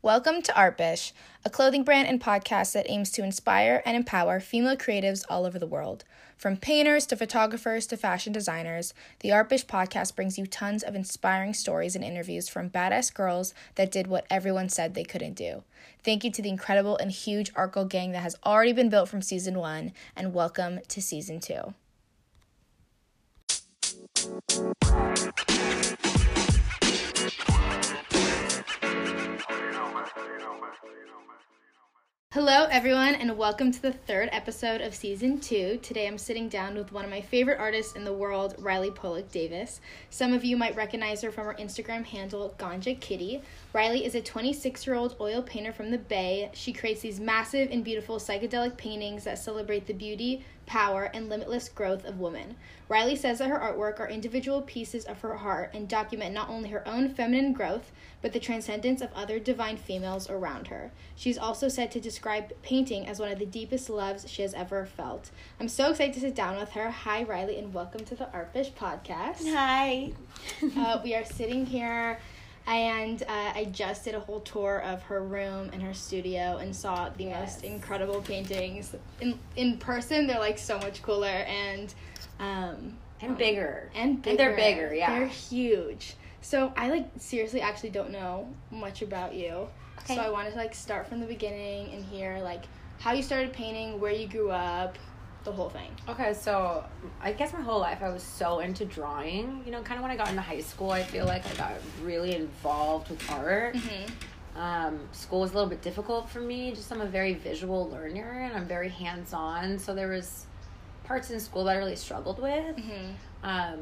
Welcome to Artbish, a clothing brand and podcast that aims to inspire and empower female creatives all over the world. From painters to photographers to fashion designers, the Artbish podcast brings you tons of inspiring stories and interviews from badass girls that did what everyone said they couldn't do. Thank you to the incredible and huge Arco gang that has already been built from season one, and welcome to season two. Hello, everyone, and welcome to the third episode of season two. Today I'm sitting down with one of my favorite artists in the world, Riley Pollock Davis. Some of you might recognize her from her Instagram handle, Ganja Kitty. Riley is a 26 year old oil painter from the Bay. She creates these massive and beautiful psychedelic paintings that celebrate the beauty, power, and limitless growth of women. Riley says that her artwork are individual pieces of her heart and document not only her own feminine growth, but the transcendence of other divine females around her. She's also said to describe painting as one of the deepest loves she has ever felt. I'm so excited to sit down with her. Hi, Riley, and welcome to the Artbish podcast. Hi. uh, we are sitting here. And uh, I just did a whole tour of her room and her studio and saw the Yes. most incredible paintings. In in person, they're like so much cooler and um, And bigger. and bigger. And they're bigger, yeah. They're huge. So I like seriously actually don't know much about you. Okay. So I wanted to like start from the beginning and hear like how you started painting, where you grew up, the whole thing. Okay, so I guess my whole life I was so into drawing. You know, kind of when I got into high school, I feel like I got really involved with art. Mm-hmm. Um, school was a little bit difficult for me. Just I'm a very visual learner and I'm very hands on. So there was parts in school that I really struggled with. Mm-hmm. um,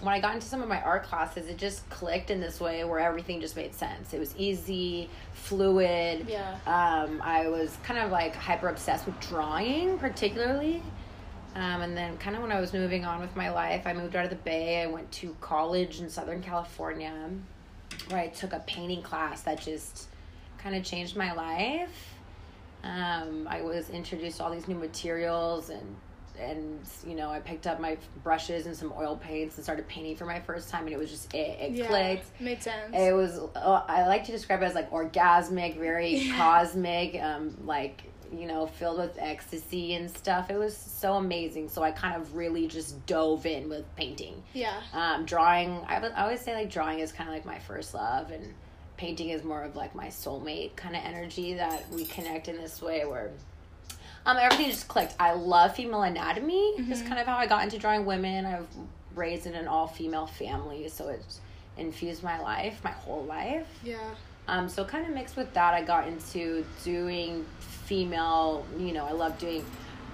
when I got into some of my art classes, it just clicked in this way where everything just made sense. It was easy, fluid. Yeah. Um, I was kind of like hyper obsessed with drawing, particularly. Um, and then, kind of when I was moving on with my life, I moved out of the Bay. I went to college in Southern California where I took a painting class that just kind of changed my life. Um, I was introduced to all these new materials and and you know I picked up my brushes and some oil paints and started painting for my first time and it was just it, it clicked. Made sense. It was uh, I like to describe it as like orgasmic, very Yeah. cosmic, um, like you know filled with ecstasy and stuff. It was so amazing. So I kind of really just dove in with painting yeah. um, drawing I, I always say like drawing is kind of like my first love and painting is more of like my soulmate kind of energy that we connect in this way where um, everything just clicked i love female anatomy Is kind of how i got into drawing women i was raised in an all-female family so it's infused my life my whole life Yeah. um, so kind of mixed with that, I got into doing female. You know, I love doing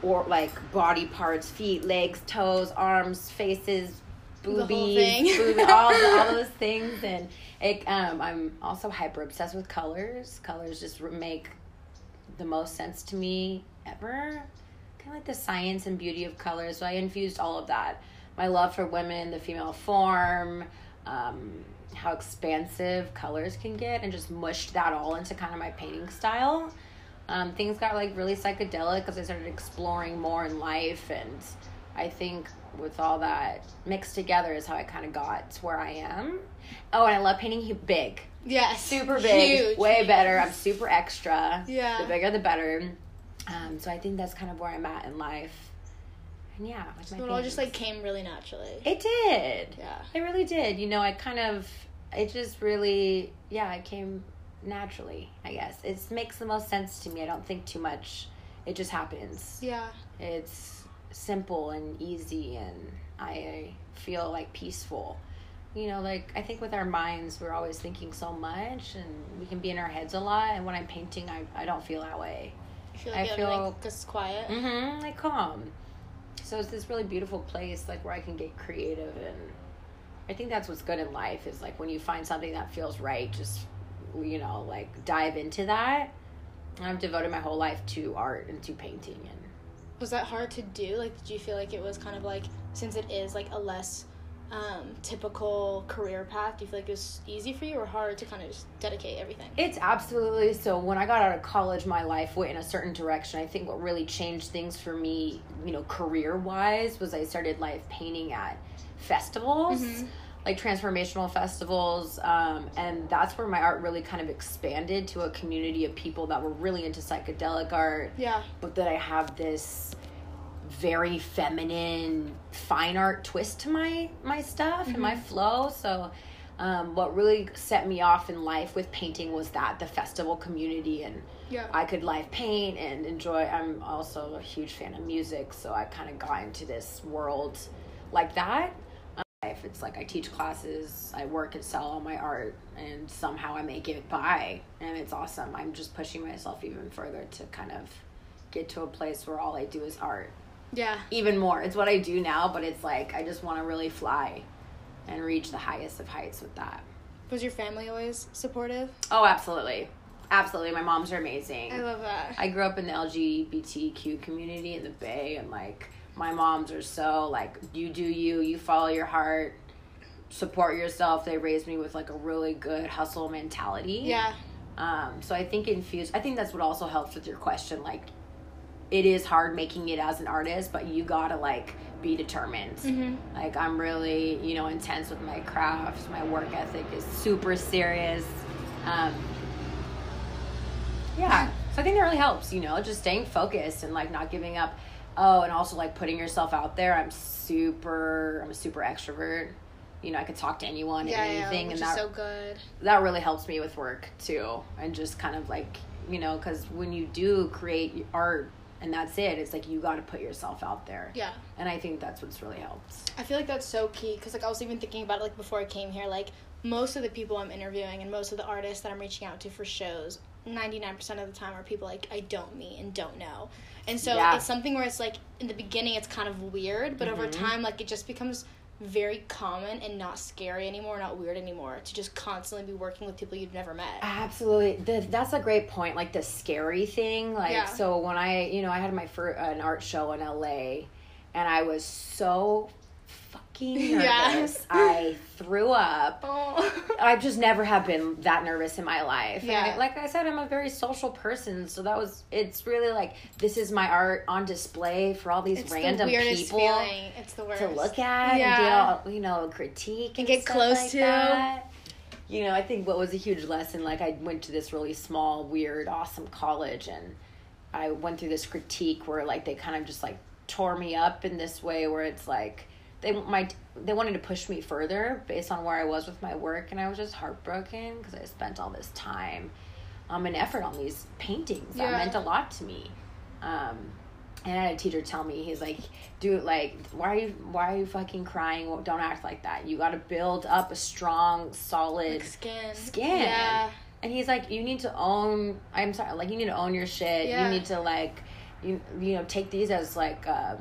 or like body parts, feet, legs, toes, arms, faces, boobies, booby, all all those things. And it, um, I'm also hyper obsessed with colors. Colors just make the most sense to me ever. Kind of like the science and beauty of colors. So I infused all of that. My love for women, the female form, um, how expansive colors can get, and just mushed that all into kind of my painting style. Um, things got like really psychedelic because I started exploring more in life, and I think with all that mixed together is how I kind of got to where I am. Oh, and I love painting big Yeah. super big, Huge. way better. I'm super extra. Yeah. The bigger the better. Um, so I think that's kind of where I'm at in life. And yeah, So it all just like came really naturally. it did. Yeah. It really did. You know, I kind of it just really yeah, it came naturally, I guess. It makes the most sense to me. I don't think too much. It just happens. Yeah. It's simple and easy and I feel like peaceful. You know, like I think with our minds we're always thinking so much and we can be in our heads a lot and when I'm painting I, I don't feel that way. I feel like you have, feel- like just quiet. Mm-hmm. Like calm. So it's this really beautiful place like where I can get creative and I think that's what's good in life is like when you find something that feels right, just you know, like dive into that. And I've devoted my whole life to art and to painting and Was that hard to do? Like, did you feel like it was kind of like, since it is like a less um, typical career path, do you feel like it was easy for you or hard to kind of just dedicate everything? It's absolutely so. When I got out of college, my life went in a certain direction. I think what really changed things for me, you know, career wise, was I started live painting at festivals. Mhm. Like transformational festivals um, and that's where my art really kind of expanded to a community of people that were really into psychedelic art Yeah. but that i have this very feminine fine art twist to my my stuff and my flow so um, what really set me off in life with painting was that the festival community and Yeah. I could live paint and enjoy. I'm also a huge fan of music, so I kind of got into this world like that. If it's like I teach classes, I work and sell all my art, and somehow I make it by, and it's awesome. I'm just pushing myself even further to kind of get to a place where all I do is art. Yeah. Even more, it's what I do now, but it's like I just want to really fly and reach the highest of heights with that. Was your family always supportive? Oh, absolutely. Absolutely. My moms are amazing. I love that. I grew up in the LGBTQ community in the Bay, and like my moms are so like, you do you, you follow your heart, support yourself. They raised me with like a really good hustle mentality. yeah. Um, so I think infused. I think that's what also helps with your question. Like, it is hard making it as an artist, but you gotta like be determined. Mhm. Like I'm really, you know, intense with my craft. My work ethic is super serious. Um, yeah, so I think that really helps. You know, just staying focused and like not giving up. Oh, and also like putting yourself out there. I'm super. I'm a super extrovert. You know, I could talk to anyone Yeah, and yeah, anything, which and that so good. that really helps me with work too and just kind of like you know because when you do create art and that's it it's like you got to put yourself out there Yeah. and i think that's what's really helped I feel like that's so key because like I was even thinking about it like before I came here like most of the people I'm interviewing and most of the artists that I'm reaching out to for shows 99% of the time are people like I don't meet and don't know. And so Yeah. it's something where it's like in the beginning it's kind of weird, but over Mhm. time like it just becomes very common and not scary anymore, not weird anymore to just constantly be working with people you've never met. absolutely the, that's a great point like the scary thing like Yeah. so when i you know i had my first an art show in la and i was so fucking nervous i threw up Oh. I just never have been that nervous in my life. And Yeah. I- like I said, I'm a very social person, so that was. It's really like this is my art on display for all these it's random the people feeling. It's the worst. to look at Yeah. and get all, you know critique and, get stuff close like to. that. You know, I think what was a huge lesson. Like I went to this really small, weird, awesome college, and I went through this critique where like they kind of just like tore me up in this way where it's like they my they wanted to push me further based on where I was with my work, and I was just heartbroken because I spent all this time, um, and effort on these paintings that meant a lot to me. Um, and I had a teacher tell me, he's like, dude, like, why are you, why are you fucking crying? Well, Don't act like that. You got to build up a strong, solid Like skin. skin. Yeah. And he's like, you need to own. I'm sorry, like you need to own your shit. Yeah. You need to like, you you know, take these as like um,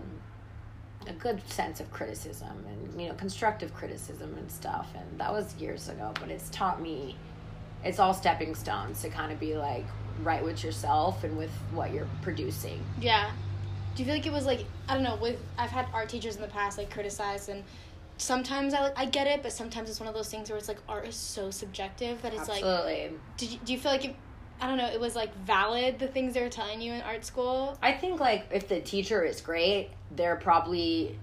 a good sense of criticism and you know constructive criticism and stuff. And that was years ago, but it's taught me. It's all stepping stones to kind of be like right with yourself and with what you're producing. Yeah. Do you feel like it was like I don't know? With I've had art teachers in the past like criticize and sometimes I like I get it, but sometimes it's one of those things where it's like art is so subjective that it's like. Absolutely. Did you, do you feel like it? I don't know. It was like valid the things they were telling you in art school. I think like if the teacher is great, they're probably.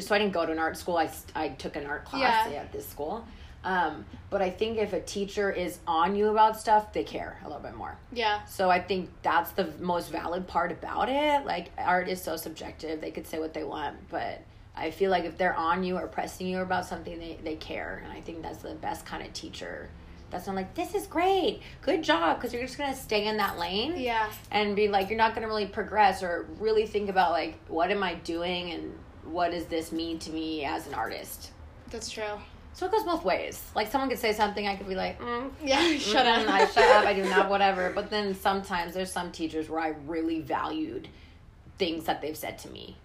So I didn't go to an art school. I I took an art class Yeah. at this school, um, but I think if a teacher is on you about stuff, they care a little bit more. Yeah. So I think that's the most valid part about it. Like art is so subjective; they could say what they want, but I feel like if they're on you or pressing you about something, they they care, and I think that's the best kind of teacher. That's not like this is great, good job, because you're just gonna stay in that lane Yeah. and be like you're not going to really progress or really think about like what am i doing and what does this mean to me as an artist That's true. so it goes both ways like someone could say something i could be like mm, Yeah. Shut mm, up. i shut up i do not whatever but then sometimes there's some teachers where i really valued things that they've said to me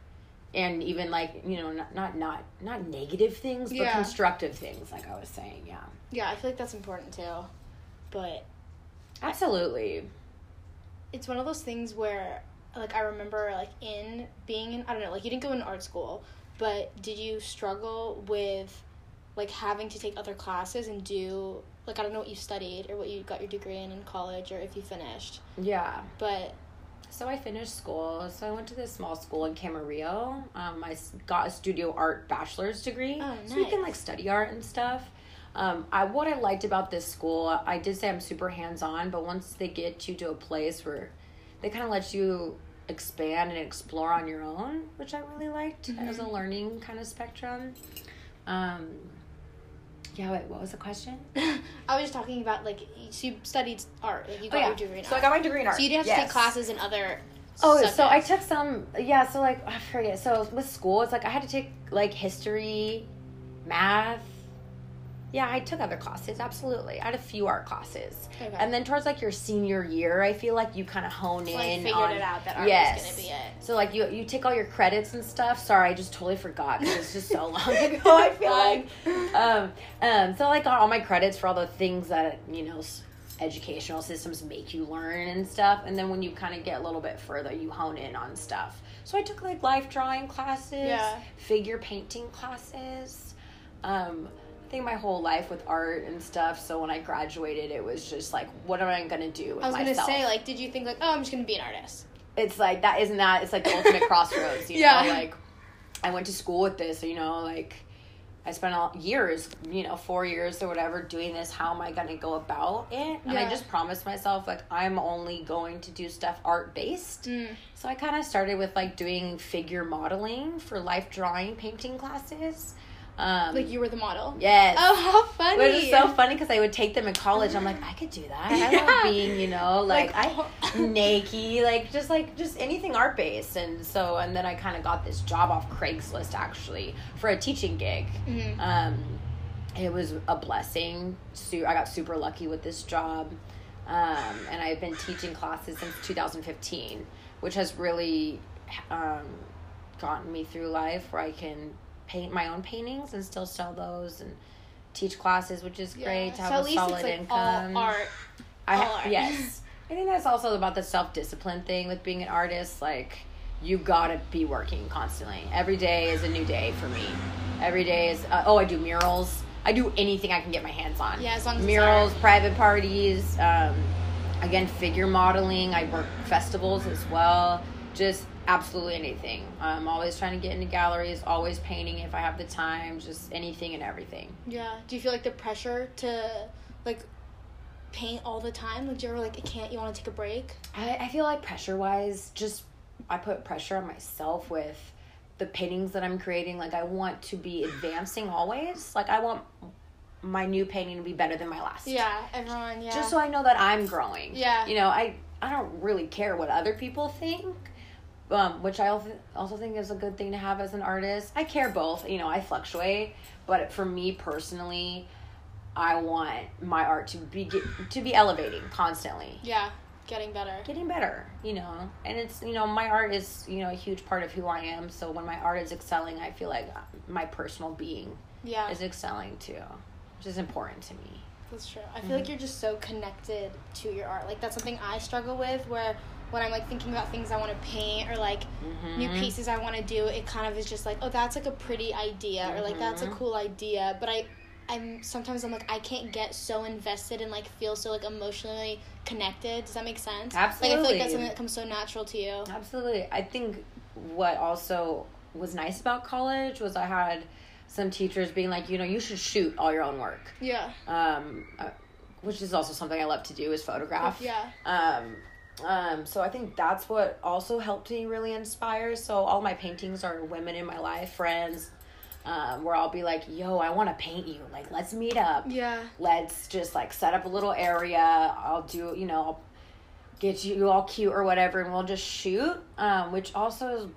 and even like you know not not not, not negative things but Yeah. constructive things like i was saying yeah Yeah, I feel like that's important too. But absolutely it's one of those things where like I remember like in being in I don't know, like you didn't go in art school, but did you struggle with like having to take other classes and do like I don't know what you studied or what you got your degree in in college or if you finished. yeah But so I finished school. So I went to this small school in Camarillo. Um, I got a studio art bachelor's degree, Oh, so you can like study art and stuff. Um, I what I liked about this school, I did say I'm super hands on, but once they get you to a place where they kind of let you expand and explore on your own, which I really liked as a learning kind of spectrum. Um, yeah, wait, what was the question? I was just talking about like so you studied art, like you got Oh, yeah. your degree in So I got my degree in art. So you didn't have to take classes in other. Oh, so I took some. Yeah, so like I forget. So with school, it's like I had to take like history, math. Yeah, I took other classes. Absolutely, I had a few art classes, Okay. and then towards like your senior year, I feel like you kind of hone in. like figured on, it out that art yes. was gonna be it. So like you you take all your credits and stuff. Sorry, I just totally forgot because it's just so long ago. I feel like. Um, um, so like got all my credits for all the things that you know educational systems make you learn and stuff. And then when you kind of get a little bit further, you hone in on stuff. So I took like life drawing classes, Yeah. figure painting classes. Um, think my whole life with art and stuff. So when I graduated, it was just like, what am I gonna do with I was gonna say, like, did you think like, oh, I'm just gonna be an artist? it's like that isn't that it's like the ultimate crossroads you Yeah. know like i went to school with this you know like i spent all years you know four years or whatever doing this how am i going to go about it and i just promised myself like i'm only going to do stuff art based Mm. so i kind of started with like doing figure modeling for life drawing painting classes um Like you were the model. yes Oh, how funny! It was so funny because I would take them in college. I'm like, I could do that. I Yeah. love being, you know, like, Like, I naked, like just like just anything art based. And so, and then I kind of got this job off Craigslist actually for a teaching gig. Mhm. Um, it was a blessing. Su- I got super lucky with this job, um, and I've been teaching classes since 2015, which has really um, gotten me through life where I can paint my own paintings and still sell those and teach classes, which is great to so have a solid like income. all art. I all art. yes. I think that's also about the self discipline thing with being an artist. Like you gotta be working constantly. Every day is a new day for me. Every day is uh, oh I do murals. I do anything I can get my hands on. Yeah, as long as murals, private parties. Um, again, figure modeling. I work festivals as well. Just absolutely anything. I'm always trying to get into galleries. Always painting if I have the time. Just anything and everything. Yeah. Do you feel like the pressure to like paint all the time? Like, do you ever like can't you want to take a break? I, I feel like pressure wise, just I put pressure on myself with the paintings that I'm creating. Like I want to be advancing always. Like I want my new painting to be better than my last. Yeah, everyone. Yeah. Just so I know that I'm growing. Yeah. You know, I I don't really care what other people think. Um, which I also also think is a good thing to have as an artist. I care both. You know, I fluctuate, but for me personally, I want my art to be get, to be elevating constantly yeah, getting better. getting better you know and it's you know my art is you know a huge part of who i am so when my art is excelling i feel like my personal being Yeah, is excelling too which is important to me that's true. I feel Mm-hmm. like you're just so connected to your art. Like that's something I struggle with. Where when I'm like thinking about things I want to paint or like new Mhm. pieces I want to do, it kind of is just like, oh, that's like a pretty idea or like that's a Mhm. cool idea. But I, I'm sometimes I'm like I can't get so invested and like feel so like emotionally connected. Does that make sense? Absolutely. Like I feel like that's something that comes so natural to you. absolutely i think what also was nice about college was i had some teachers being like you know you should shoot all your own work Yeah. um, uh, which is also something i love to do is photograph Yeah. um, um, so I think that's what also helped me really inspire. So all my paintings are women in my life, friends, um, where I'll be like, "Yo, I want to paint you. Like, let's meet up. Yeah. Let's just like set up a little area. I'll do, you know, I'll get you all cute or whatever, and we'll just shoot." Um, which also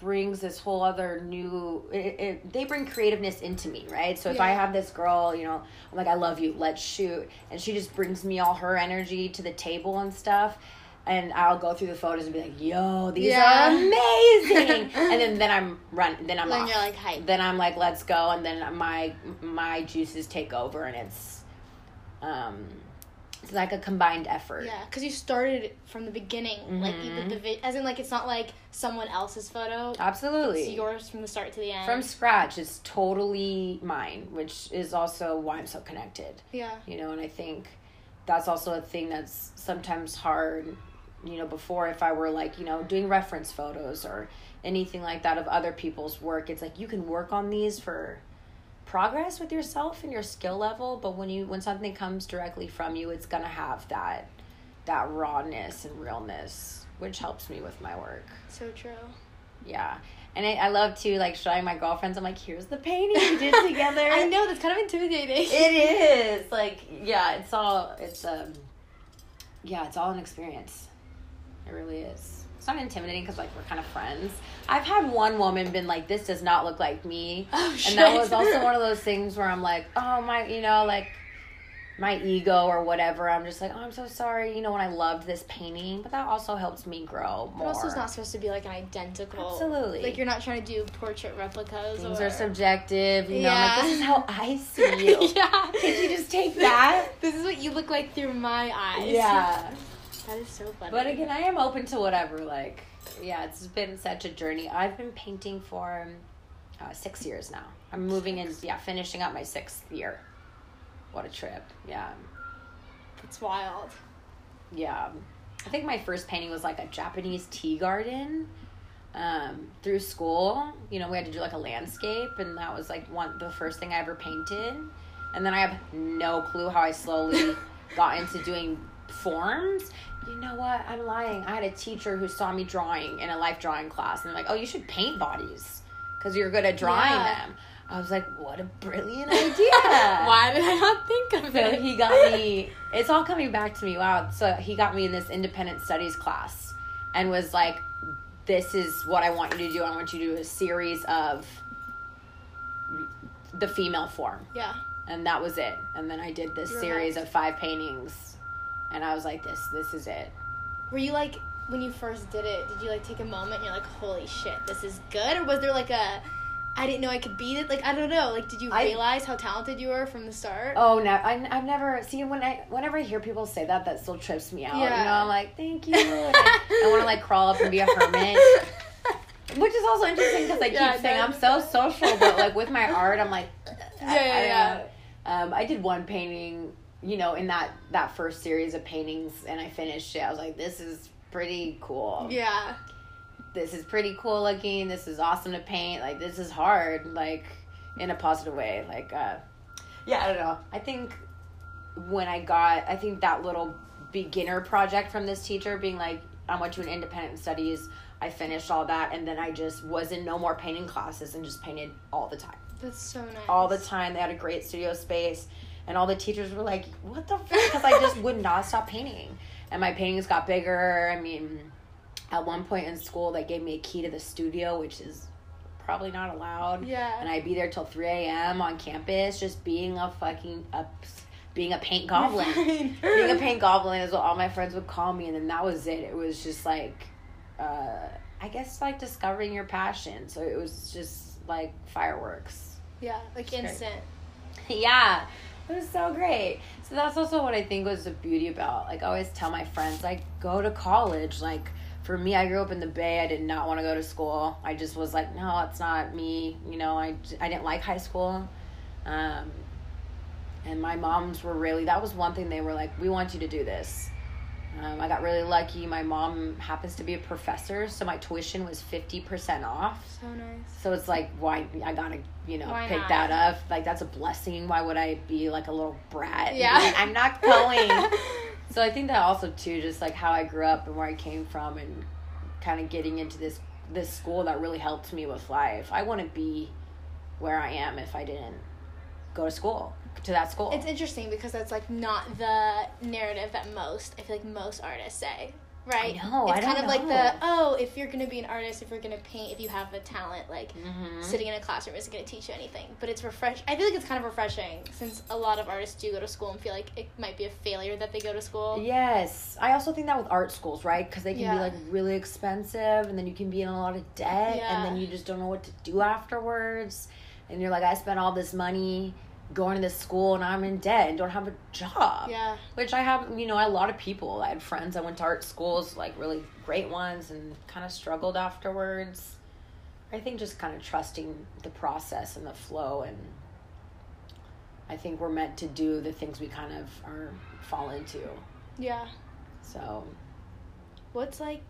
brings this whole other new it, it, they bring creativeness into me right so if i have this girl you know i'm like i love you let's shoot and she just brings me all her energy to the table and stuff and i'll go through the photos and be like yo these Yeah. are amazing and then then i'm run then i'm Then off. you're like hype. then i'm like let's go and then my my juices take over and it's um it's like a combined effort Yeah, because you started from the beginning, like Mhm. even the vi- as in like it's not like someone else's photo. absolutely It's yours from the start to the end. from scratch it's totally mine which is also why i'm so connected yeah, you know and i think that's also a thing that's sometimes hard you know, before if I were like, you know, doing reference photos or anything like that of other people's work, it's like you can work on these for progress with yourself and your skill level, but when you when something comes directly from you, it's going to have that that rawness and realness, which helps me with my work. So true. Yeah. And I, I love to like showing my girlfriends. I'm like, here's the painting we did together. I know that's kind of intimidating. It is like yeah, it's all it's um yeah, it's all an experience. It really is. It's not intimidating because like we're kind of friends. I've had one woman been like, "This does not look like me," Oh, and that was also one of those things where I'm like, "Oh my," you know, like my ego or whatever. I'm just like, "Oh, I'm so sorry," you know, when I loved this painting, but that also helps me grow But more. also, it's not supposed to be like an identical. Absolutely. Like you're not trying to do portrait replicas. Things or... are subjective, you know. I'm like, this is how I see you. yeah. Could you just take that? This is what you look like through my eyes. Yeah. That is so funny. But again, I am open to whatever. Like, yeah, it's been such a journey. I've been painting for uh, six years now. I'm moving in, yeah, finishing up my sixth year. What a trip. Yeah. it's wild. Yeah. I think my first painting was like a Japanese tea garden um, through school. You know, we had to do like a landscape, and that was like one the first thing I ever painted. And then I have no clue how I slowly got into doing forms. You know what? I'm lying. I had a teacher who saw me drawing in a life drawing class, and they're like, "Oh, you should paint bodies because you're good at drawing Yeah. them." I was like, "What a brilliant idea!" Why did I not think of So it? he got me. It's all coming back to me. Wow. So he got me in this independent studies class, and was like, "This is what I want you to do. I want you to do a series of the female form." Yeah. And that was it. And then I did this You're series of five paintings, and I was like, "This, this is it." Were you like when you first did it? Did you like take a moment? and You're like, holy shit, this is good, or was there like a I didn't know I could beat it. Like I don't know. Like did you I- realize how talented you were from the start? Oh no, I, I've never see when I whenever I hear people say that, that still trips me out. Yeah. You know, I'm like, thank you. And I, I want to like crawl up and be a hermit. Which is also interesting because I keep saying I'm so social, but like with my art, I'm like, Yeah, yeah, yeah. I, um, I did one painting, you know, in that that first series of paintings, and I finished it. I was like, this is pretty cool. yeah. This is pretty cool looking. This is awesome to paint. Like this is hard, like in a positive way. Like, uh, yeah, I don't know. I think when I got, I think that little beginner project from this teacher being like, I went to an independent studies. I finished all that, and then I just was in no more painting classes and just painted all the time. That's so nice. All the time. They had a great studio space, and all the teachers were like, "What the?" Fuck? Because I just would not stop painting, and my paintings got bigger. I mean, at one point in school, they gave me a key to the studio, which is probably not allowed. Yeah. And I'd be there till three a.m. on campus, just being a fucking up. being a paint goblin. Being a paint goblin is what all my friends would call me, and then that was it. It was just like, uh, I guess like discovering your passion. So it was just like fireworks. Yeah, like instant. yeah, it was so great. So that's also what I think was the beauty about. Like I always tell my friends, like go to college. Like for me, I grew up in the Bay. I did not want to go to school. I just was like, no, it's not me. You know, I I didn't like high school. Um, and my moms were really that was one thing they were like, we want you to do this. Um, I got really lucky. My mom happens to be a professor, so my tuition was fifty percent off. So nice. So it's like, why I gotta, you know, Why pick not? that up. Like that's a blessing. Why would I be like a little brat? Yeah. like, I'm not going. so I think that also too, just like how I grew up and where I came from, and kind of getting into this this school that really helped me with life. I wouldn't be where I am if I didn't go to school to that school. It's interesting because that's like not the narrative that most I feel like most artists say, right? I know, It's I kind of like know. the oh, if you're gonna be an artist, if you're gonna paint, if you have a talent, like Mhm. sitting in a classroom isn't gonna teach you anything. But it's refresh. I feel like it's kind of refreshing since a lot of artists do go to school and feel like it might be a failure that they go to school. Yes, I also think that with art schools, right? Because they can Yeah. be like really expensive, and then you can be in a lot of debt, Yeah. and then you just don't know what to do afterwards. And you're like, I spent all this money going to this school, and I'm in debt and don't have a job. Yeah. Which I have, you know, a lot of people. I had friends that went to art schools, like really great ones, and kind of struggled afterwards. I think just kind of trusting the process and the flow, and I think we're meant to do the things we kind of are fall into. Yeah. So, What's like,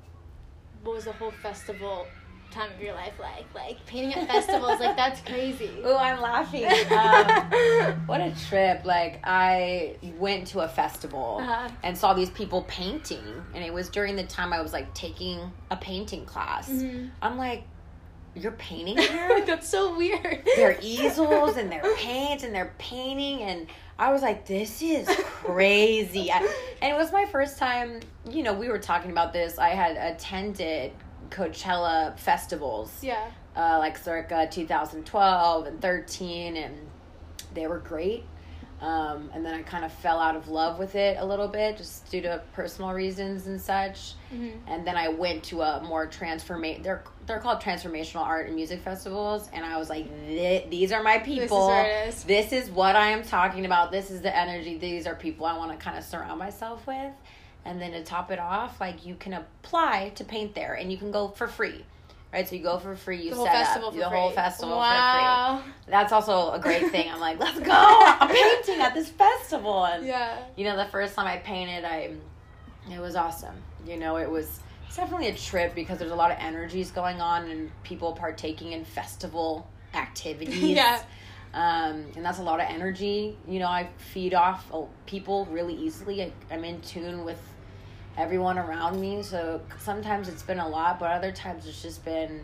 what was the whole festival time of your life like? Like painting at festivals, like that's crazy. Oh, I'm laughing. Um, what a trip! Like I went to a festival Uh-huh. and saw these people painting, and it was during the time I was like taking a painting class. Mhm. I'm like, you're painting here? that's so weird. their easels and their paints and their painting and I was like, this is crazy. I, and it was my first time, you know, we were talking about this. I had attended Coachella festivals, Yeah. uh, like circa 2012 and 13, and they were great. Um, and then I kind of fell out of love with it a little bit just due to personal reasons and such. Mhm. And then I went to a more transformate. They're they're called transformational art and music festivals, and I was like, these are my people. it is. This is what I am talking about. This is the energy. These are people I want to kind of surround myself with. And then to top it off, like you can apply to paint there, and you can go for free. Right, so you go for free. You The whole set festival up for the free. whole festival for wow. free. That's also a great thing. I'm like, let's go! I'm painting at this festival, and Yeah. you know the first time i painted i it was awesome you know it was it's definitely a trip because there's a lot of energies going on and people partaking in festival activities Yeah. Um, and that's a lot of energy. You know i feed off uh, people really easily. I, i'm in tune with everyone around me. So sometimes it's been a lot but other times it's just been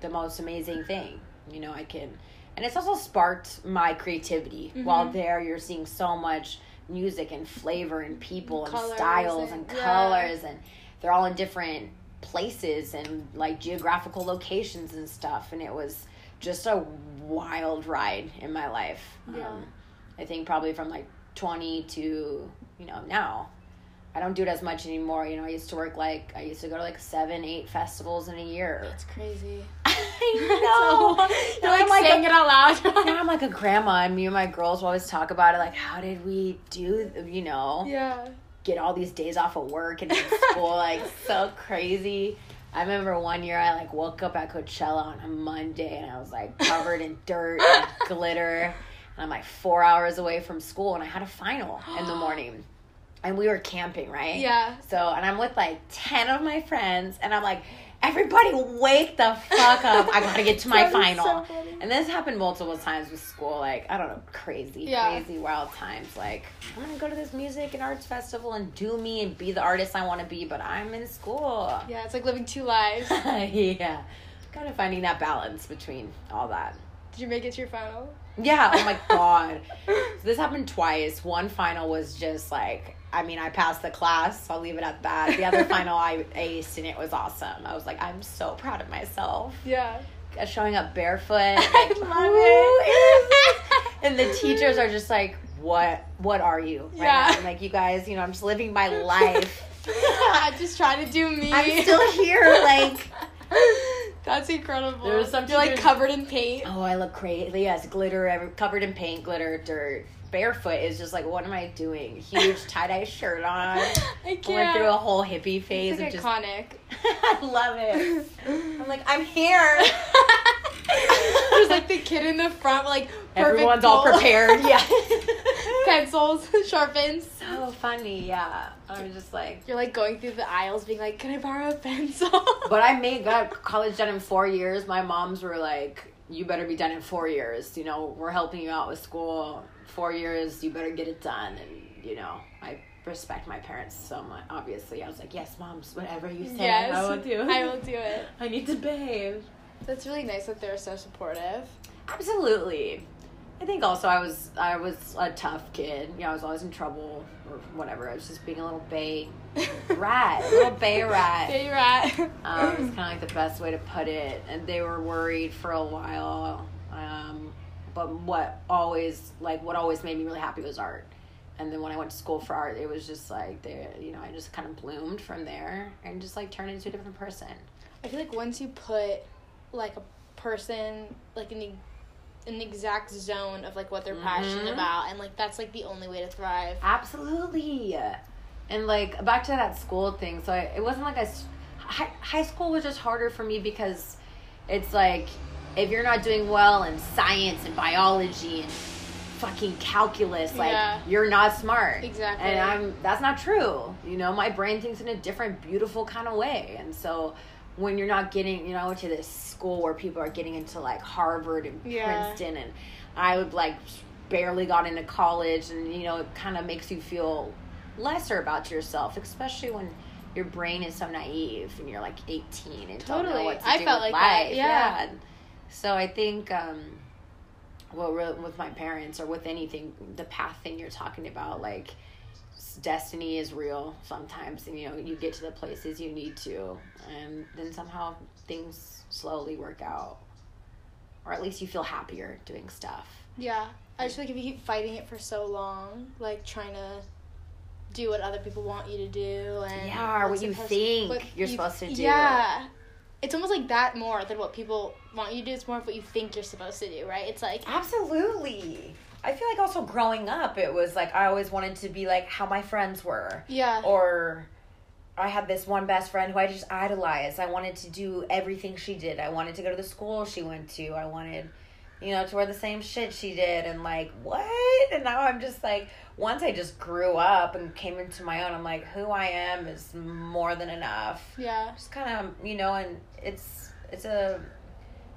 the most amazing thing you know i can and it's also sparked my creativity. While Mhm. there you're seeing so much music and flavor and people and Colors styles and, and- yeah. colors and they're all in different places and like geographical locations and stuff. And it was just a wild ride in my life Yeah. um, i think probably from like 20 to you know now i don't do it as much anymore you know i used to work like i used to go to like seven eight festivals in a year That's crazy. I know. You're Now like, I'm like saying a- it out loud. now I'm like a grandma, and me and my girls will always talk about it. Like, how did we do? You know, yeah. get all these days off of work and school, like so crazy. I remember one year I like woke up at Coachella on a Monday and I was like covered in dirt and glitter. And I'm like four hours away from school and I had a final in the morning. And we were camping, right? Yeah. So, and I'm with like 10 of my friends, and I'm like, everybody wake the fuck up. I gotta get to my final. so and this happened multiple times with school. Like, I don't know, crazy, Yeah. crazy, wild times. Like, I'm gonna go to this music and arts festival and do me and be the artist I wanna be, but I'm in school. Yeah, it's like living two lives. yeah. Kind of finding that balance between all that. Did you make it to your final? Yeah, oh my god. So this happened twice. One final was just like, I mean, I passed the class, so I'll leave it at that. The other final I aced and it was awesome. I was like, I'm so proud of myself. Yeah. Showing up barefoot. I love "Who it." this?" And the teachers are just like, What what are you? Right Yeah. like, you guys, you know, I'm just living my life. I'm just trying to do me. I'm still here, like That's incredible. There was some You're like covered in paint. Oh, I look crazy. Yes, glitter, every, covered in paint, glitter, dirt. Barefoot is just like, what am I doing? Huge tie dye shirt on. I can't. went through a whole hippie phase it's of like just. iconic. I love it. I'm like, I'm here. There's like the kid in the front, like perfect Everyone's all prepared. Yeah. Pencils, sharpens. so funny. Yeah. I'm just like. You're like going through the aisles, being like, "Can I borrow a pencil?" But I made got college done in four years. My moms were like, "You better be done in four years. You know, we're helping you out with school. Four years, you better get it done." And you know, I respect my parents so much. Obviously, I was like, "Yes, moms, whatever you say, yes, I will do. I will do it. I need to bathe." That's really nice that they're so supportive. Absolutely. I think also I was I was a tough kid. You know, I was always in trouble or whatever. I was just being a little bay rat, a little bay rat. Bay rat. Um, it's kind of like the best way to put it. And they were worried for a while. Um, but what always, like, what always made me really happy was art. And then when I went to school for art, it was just like, they, you know, I just kind of bloomed from there and just like turned into a different person. I feel like once you put like a person like in the an exact zone of like what they're passionate Mhm. about, and like that's like the only way to thrive. Absolutely. And like back to that school thing. So I, it wasn't like a high, high school was just harder for me because it's like if you're not doing well in science and biology and fucking calculus. Like Yeah. you're not smart. Exactly. And I'm that's not true. You know, my brain thinks in a different, beautiful kind of way. And so when you're not getting, you know, to this school where people are getting into like Harvard and Yeah. Princeton, and I would like barely got into college, and you know, it kind of makes you feel lesser about yourself, especially when your brain is so naive and you're like 18 and don't know Totally. what to I do felt with like that, life. yeah. And So I think, um, well, with my parents or with anything, the path thing you're talking about, like destiny is real sometimes, and you know you get to the places you need to, and then somehow things slowly work out, or at least you feel happier doing stuff. Yeah. I just feel like if you keep fighting it for so long, like trying to do what other people want you to do and Yeah, or what you think what you're supposed to do. Yeah. It's almost like that more than what people want you to do. It's more of what you think you're supposed to do, right? It's like Absolutely. I feel like also growing up, it was like I always wanted to be like how my friends were. Yeah. Or I had this one best friend who I just idolized. I wanted to do everything she did. I wanted to go to the school she went to. I wanted, you know, to wear the same shit she did. And like, what? And now I'm just like, once I just grew up and came into my own, I'm like, who I am is more than enough. yeah. Just kind of, you know, and it's, it's a,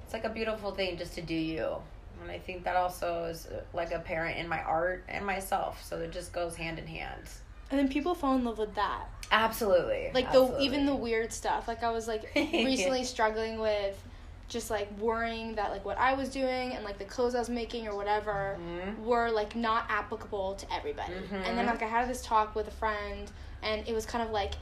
it's like a beautiful thing just to do you. And I think that also is uh, like a parent in my art and myself. So it just goes hand in hand. And then people fall in love with that. Absolutely. Like Absolutely. the even the weird stuff. Like I was like recently struggling with just like worrying that like what I was doing and like the clothes I was making or whatever Mhm. were like not applicable to everybody. And then like I had this talk with a friend and it was kind of like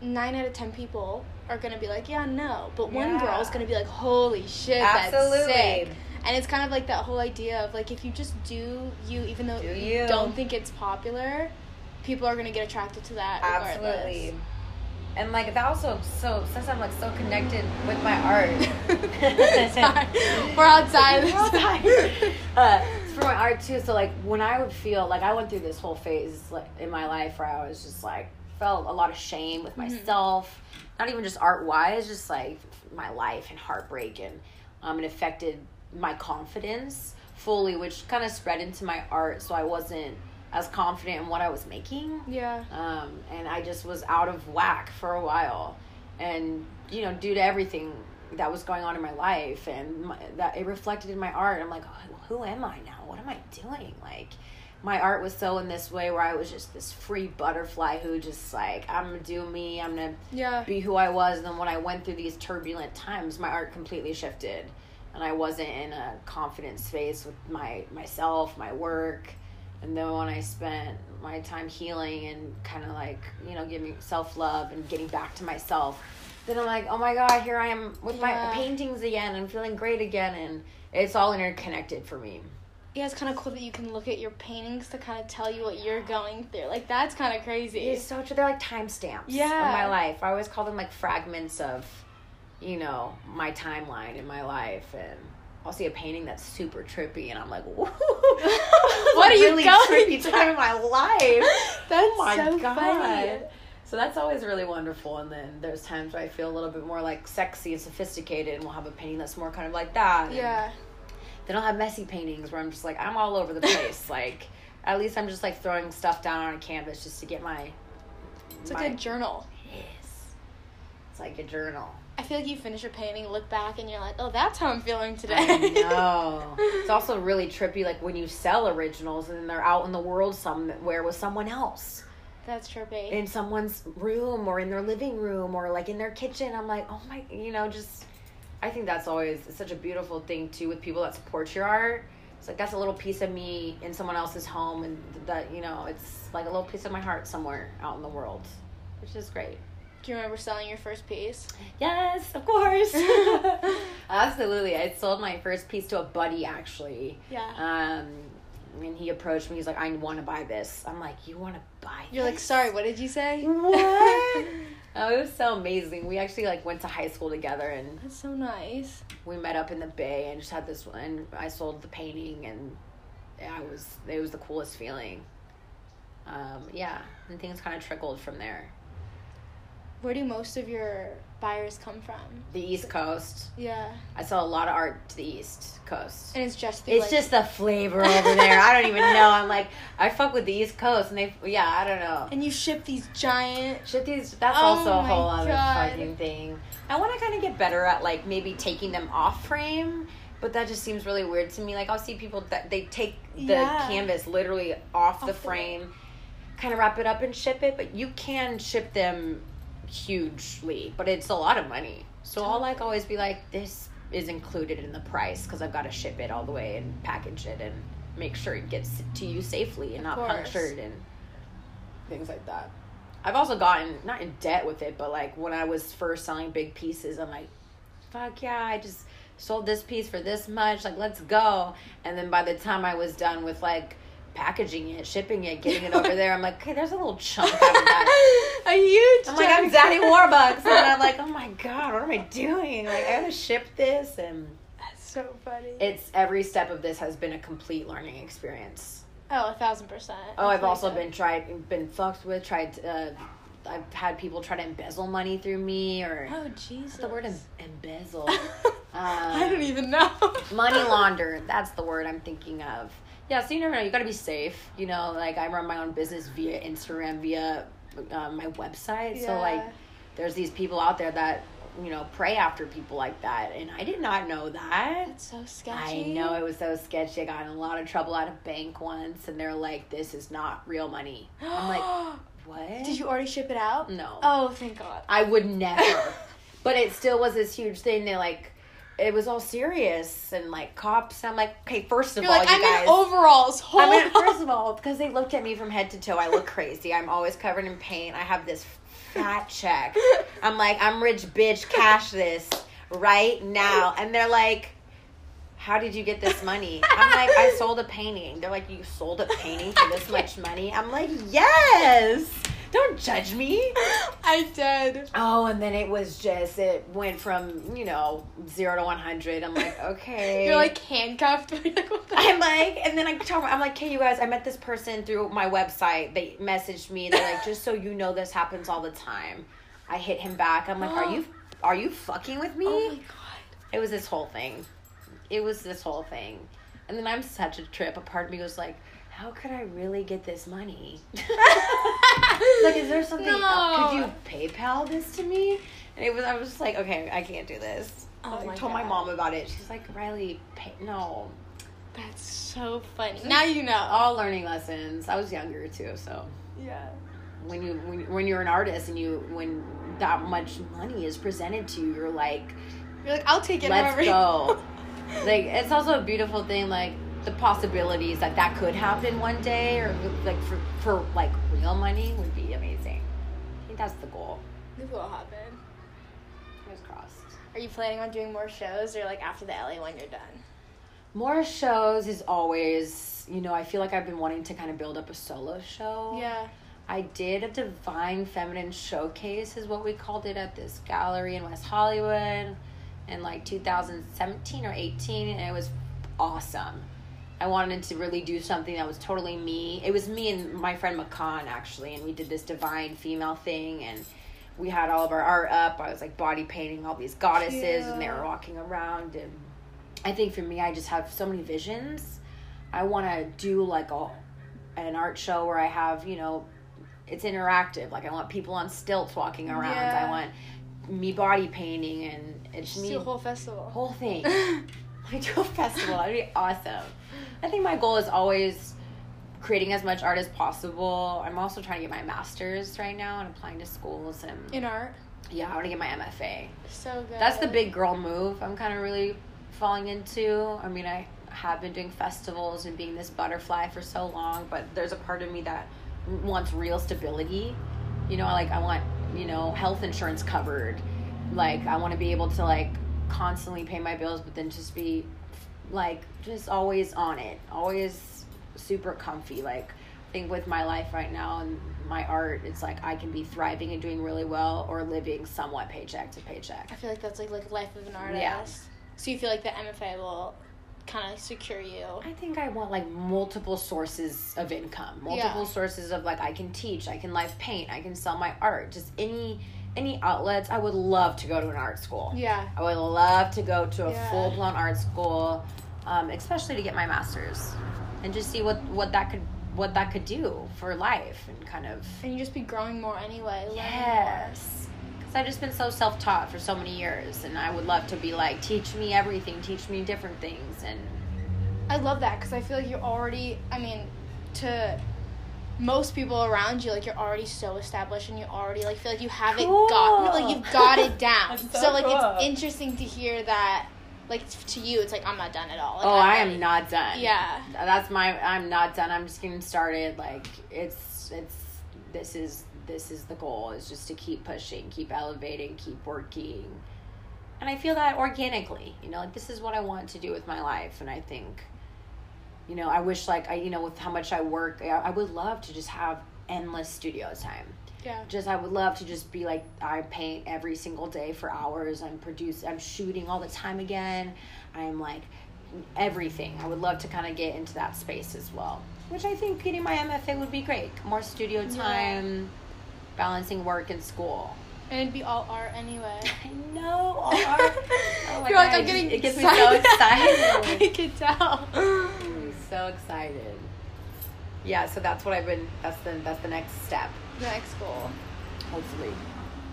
nine out of ten people are gonna be like, yeah, no. But one girl is gonna be like, holy shit, Absolutely. that's sick. And it's kind of like that whole idea of like if you just do you, even though Do you you. don't think it's popular, people are gonna get attracted to that. Absolutely. regardless. And like that also so since I'm like so connected with my art. We're outside. We're outside. uh, it's for my art too. So like when I would feel like I went through this whole phase like in my life where I was just like felt a lot of shame with myself, not even just art wise, just like my life and heartbreak and um, it affected my confidence fully, which kind of spread into my art. So I wasn't as confident in what I was making yeah. um, and I just was out of whack for a while, and you know, due to everything that was going on in my life, and my, that it reflected in my art. I'm like, oh, who am I now? What am I doing? Like, my art was so in this way where I was just this free butterfly who just like I'm gonna do me. I'm gonna Yeah. be who I was. And then when I went through these turbulent times, my art completely shifted, and I wasn't in a confident space with my myself, my work. And then when I spent my time healing and kind of like you know giving self love and getting back to myself, then I'm like, oh my god, here I am with Yeah. my paintings again and feeling great again, and it's all interconnected for me. Yeah, it's kind of cool that you can look at your paintings to kind of tell you what you're going through. Like that's kind of crazy. It's so true. They're like timestamps Yeah. of my life. I always call them like fragments of, you know, my timeline in my life. And I'll see a painting that's super trippy, and I'm like, whoa, What are you really going trippy through? time in my life. That's oh my so god. funny. So that's always really wonderful. And then there's times where I feel a little bit more like sexy and sophisticated, and we'll have a painting that's more kind of like that. Yeah. Then I'll have messy paintings where I'm just like I'm all over the place. like at least I'm just like throwing stuff down on a canvas just to get my. It's my, like a journal. Yes. It's like a journal. I feel like you finish your painting, look back, and you're like, oh, that's how I'm feeling today. I know. It's also really trippy, like when you sell originals and then they're out in the world somewhere with someone else that's trippy. in someone's room or in their living room or like in their kitchen. I'm like, oh my, you know, just. I think that's always such a beautiful thing too with people that support your art. It's like that's a little piece of me in someone else's home, and that you know, it's like a little piece of my heart somewhere out in the world, which is great. Do you remember selling your first piece? Yes, of course. Absolutely. I sold my first piece to a buddy actually. Yeah. Um and he approached me, he's like, I want to buy this. I'm like, You wanna buy You're like, sorry, what did you say? What? oh, it was so amazing. We actually like went to high school together and That's so nice. we met up in the bay and just had this and I sold the painting and yeah, it was it was the coolest feeling. Um, yeah, and things kind of trickled from there. Where do most of your buyers come from? The East Coast. Yeah. I sell a lot of art to the East Coast. And it's just through, It's like, just the flavor over there. I don't even know. I'm like, I fuck with the East Coast, and they, yeah, I don't know. and you ship these giant Shit, these that's Oh also a whole other fucking thing. I want to kind of get better at like maybe taking them off frame, but that just seems really weird to me. Like I'll see people that they take the Yeah. canvas literally off, Off the- frame, kind of wrap it up and ship it, but you can ship them hugely, but it's a lot of money. So I'll like always be like, this is included in the price because I've got to ship it all the way and package it and make sure it gets to you safely and Of not course. punctured and things like that. I've also gotten not in debt with it, but like when I was first selling big pieces, I'm like, fuck yeah, I just sold this piece for this much, like let's go. And then by the time I was done with like packaging it, shipping it, getting it over there, I'm like, okay, there's a little chunk out of that. a huge. I'm like, I'm Daddy. Warbucks, and I'm like, oh my god, what am I doing? Like I gotta ship this, and That's so funny. it's every step of this has been a complete learning experience. oh, a thousand percent. Oh, I've also been tried, been fucked with. Tried. Uh, I've had people try to embezzle money through me, or Oh Jesus. the word em- embezzle, I don't even know. money launder. That's the word I'm thinking of. Yeah, so you never know. You got to be safe. You know, like I run my own business via Instagram, via uh, my website. So like, there's these people out there that you know prey after people like that, and I did not know that. That's so sketchy. I know it was so sketchy. I got in a lot of trouble at a bank once, and they're like, "This is not real money." I'm like, "What?" Did you already ship it out? No, Oh, thank God. I would never. but it still was this huge thing. They like, it was all serious and like cops. I'm like, okay, first of You're all, like, you I'm guys. in overalls. Hold I mean, first of all, because they looked at me from head to toe, I look crazy. I'm always covered in paint. I have this fat check. I'm like, I'm rich bitch, cash this right now. And they're like, how did you get this money? I'm like, I sold a painting. They're like, you sold a painting for this much money? I'm like, yes. Don't judge me. I did. Oh, and then it was just, it went from, you know, zero to 100. I'm like, okay. You're like handcuffed. You're like, what the- I'm like, and then I tell I'm like, hey, you guys, I met this person through my website. They messaged me. They're like, just so you know, this happens all the time. I hit him back. I'm like, are you, are you fucking with me? oh my god. It was this whole thing. It was this whole thing. And then I'm such a trip. A part of me was like, how could I really get this money? like, is there something? else? Could you PayPal this to me? And it was. I was just like, okay, I can't do this. Oh I my told my mom about it. She's like, Riley, pay, no. That's so funny. Now you know. All learning lessons. I was younger too, so yeah. when you when, when you're an artist and you when that much money is presented to you, you're like, You're like, I'll take it. let's go. like it's also a beautiful thing like the possibilities that that could happen one day or like for, for like real money would be amazing i think that's the goal It will happen. fingers crossed Are you planning on doing more shows or like after the LA one you're done? more shows is always you know i feel like i've been wanting to kind of build up a solo show Yeah. I did a Divine Feminine Showcase, is what we called it, at this gallery in West Hollywood in like 2017 or 18, and it was awesome. I wanted to really do something that was totally me. It was me and my friend Makan, actually, and we did this divine female thing, and we had all of our art up. I was like body painting all these goddesses, and they were walking around. And I think for me, I just have so many visions. I want to do like a an art show where I have, you know, it's interactive. Like I want people on stilts walking around. Yeah. I want me body painting and it's Just me whole festival. whole thing. I do a festival. That'd be awesome. I think my goal is always creating as much art as possible. I'm also trying to get my master's right now and applying to schools and In art. yeah, I want to get my MFA. So good. That's the big girl move I'm kind of really falling into. I mean, I have been doing festivals and being this butterfly for so long, but there's a part of me that wants real stability. You know, like I want, you know, health insurance covered. Like I want to be able to like constantly pay my bills, but then just be like just always on it, always super comfy. Like I think with my life right now and my art, it's like I can be thriving and doing really well or living somewhat paycheck to paycheck. I feel like that's like like life of an artist. Yeah. So you feel like the MFA will kind of secure you. I think I want like multiple sources of income, multiple Yeah. sources of like I can teach, I can live paint, I can sell my art, just any any outlets, I would love to go to an art school. Yeah. I would love to go to a Yeah. full blown art school, um, especially to get my master's, and just see what what that could what that could do for life and kind of And you just be growing more anyway. yes. Because I've just been so self taught for so many years, and I would love to be like, teach me everything, teach me different things, and I love that because I feel like you're already. I mean, to most people around you, like you're already so established and you already like feel like you have Cool. it got. No, like you've got it down. That's so, so like cool. it's interesting to hear that. Like to you, it's like I'm not done at all. Like, oh, I'm I ready. am not done. Yeah. that's my. I'm not done. I'm just getting started. Like it's it's this is this is the goal is just to keep pushing, keep elevating, keep working. And I feel that organically, you know, like this is what I want to do with my life and I think you know, I wish like I you know with how much I work, I, I would love to just have endless studio time. Yeah. Just I would love to just be like I paint every single day for hours. I'm produce I'm shooting all the time again. I'm like everything. I would love to kind of get into that space as well. Which I think getting my MFA would be great. More studio Yeah. time, balancing work and school. And it'd be all art anyway. I know. all art. Oh my You're like God, I'm getting. It gets me so excited. I can tell. So excited. Yeah, so that's what I've been. That's the that's the next step. The next goal. Hopefully.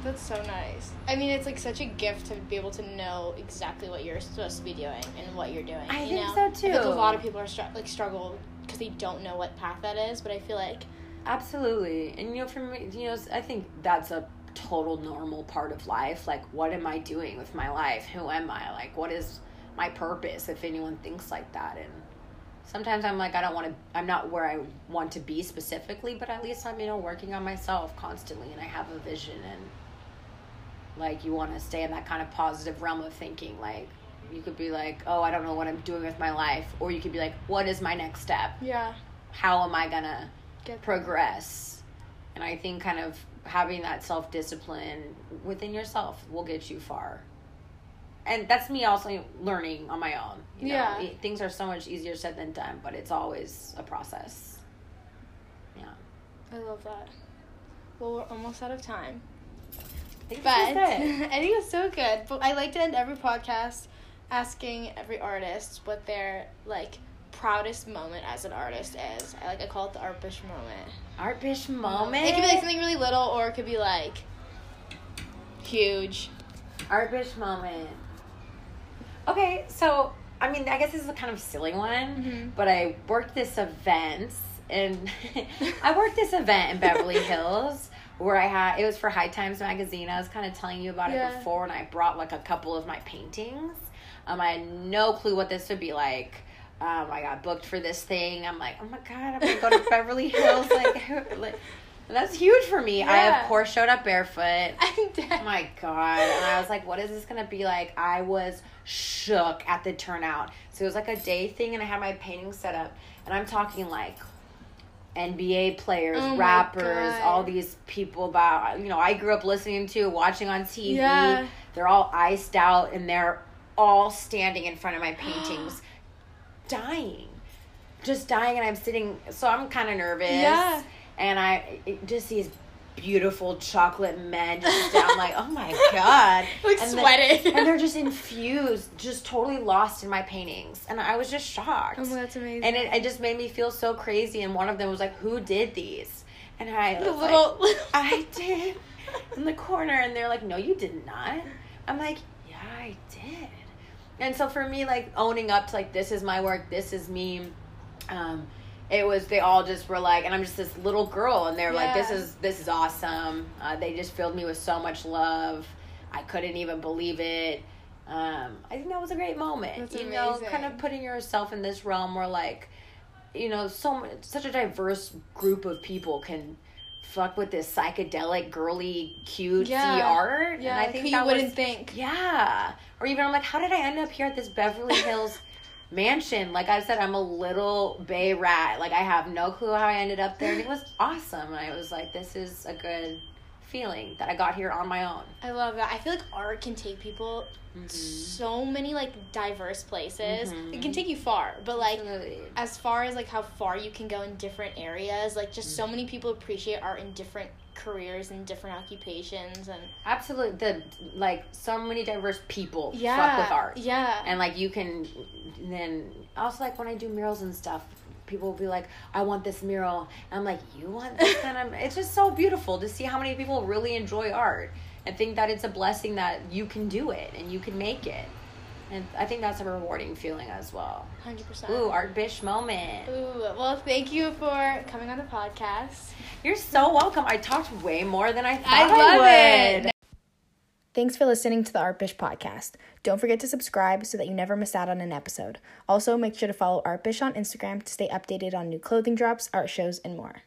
That's so nice. I mean, it's like such a gift to be able to know exactly what you're supposed to be doing and what you're doing. I you think know? so, I think a lot of people are str- like struggle because they don't know what path that is. But I feel like Absolutely. And you know, for me, you know, I think that's a total normal part of life. Like, what am I doing with my life? Who am I? Like, what is my purpose if anyone thinks like that? And sometimes I'm like, I don't want to, I'm not where I want to be specifically, but at least I'm, you know, working on myself constantly and I have a vision and like you want to stay in that kind of positive realm of thinking. Like, you could be like, oh, I don't know what I'm doing with my life. Or you could be like, what is my next step? yeah, How am I going to get progress. And I think kind of having that self discipline within yourself will get you far. And that's me also learning on my own. You know, Yeah. It- things are so much easier said than done, but it's always a process. Yeah. I love that. Well, we're almost out of time. I think But this is good. I think it's so good. But I like to end every podcast asking every artist what their like proudest moment as an artist is. I like I call it the artbish moment. Art Bish moment. It could be like something really little, or it could be like huge. Art Bish moment. Okay, so I mean, I guess this is a kind of silly one, Mhm. but I worked this event, and I worked this event in Beverly Hills where I had it was for High Times magazine. I was kind of telling you about Yeah. it before, and I brought like a couple of my paintings. Um, I had no clue what this would be like. Um, I got booked for this thing. I'm like, oh my god, I'm gonna go to Beverly Hills. Like, like that's huge for me. I of course showed up barefoot. I'm dead. Oh my god. And I was like, what is this gonna be like? I was shook at the turnout. So it was like a day thing and I had my painting set up and I'm talking like NBA players, Oh rappers, all these people that you know I grew up listening to, watching on TV. Yeah. They're all iced out and they're all standing in front of my paintings, dying, just dying, and I'm sitting. So I'm kind of nervous. Yeah. And I it, just these beautiful chocolate men just down like, oh my god, Like and the- sweating. and they're just infused, just totally lost in my paintings, and I was just shocked. Oh my, that's amazing. And it, it just made me feel so crazy. And one of them was like, "Who did these?" And I the little. like, "I did." In the corner, and they're like, "No, you did not." I'm like, "Yeah, I did." And so for me, like owning up to like this is my work, this is me. Um, it was they all just were like, and I'm just this little girl, and they're like, "This is this is awesome." Uh, they just filled me with so much love. I couldn't even believe it. Um, I think that was a great moment. That's you know, kind of putting yourself in this realm where like, you know, so such a diverse group of people can fuck with this psychedelic, girly, cutesy Yeah. art. yeah, and I think you that wouldn't was, think. yeah. Or even I'm like, how did I end up here at this Beverly Hills mansion? Like I said, I'm a little bay rat. Like I have no clue how I ended up there. And it was awesome. And I was like, this is a good feeling that I got here on my own. I love that. I feel like art can take people Mm-hmm. so many like diverse places. Mhm. It can take you far, but like Absolutely. as far as like how far you can go in different areas, like just so many people appreciate art in different careers and different occupations and Absolutely, the like so many diverse people yeah, fuck with art, Yeah. and like you can then also like when I do murals and stuff. People will be like, "I want this mural," and I'm like, "You want this?" and I'm, it's just so beautiful to see how many people really enjoy art and think that it's a blessing that you can do it and you can make it. And I think that's a rewarding feeling as well. 100%. Ooh, art bish moment. Ooh, well, thank you for coming on the podcast. You're so welcome. I talked way more than I thought I I, love would. it. Thanks for listening to the Artbish podcast. Don't forget to subscribe so that you never miss out on an episode. Also, make sure to follow Artbish on Instagram to stay updated on new clothing drops, art shows, and more.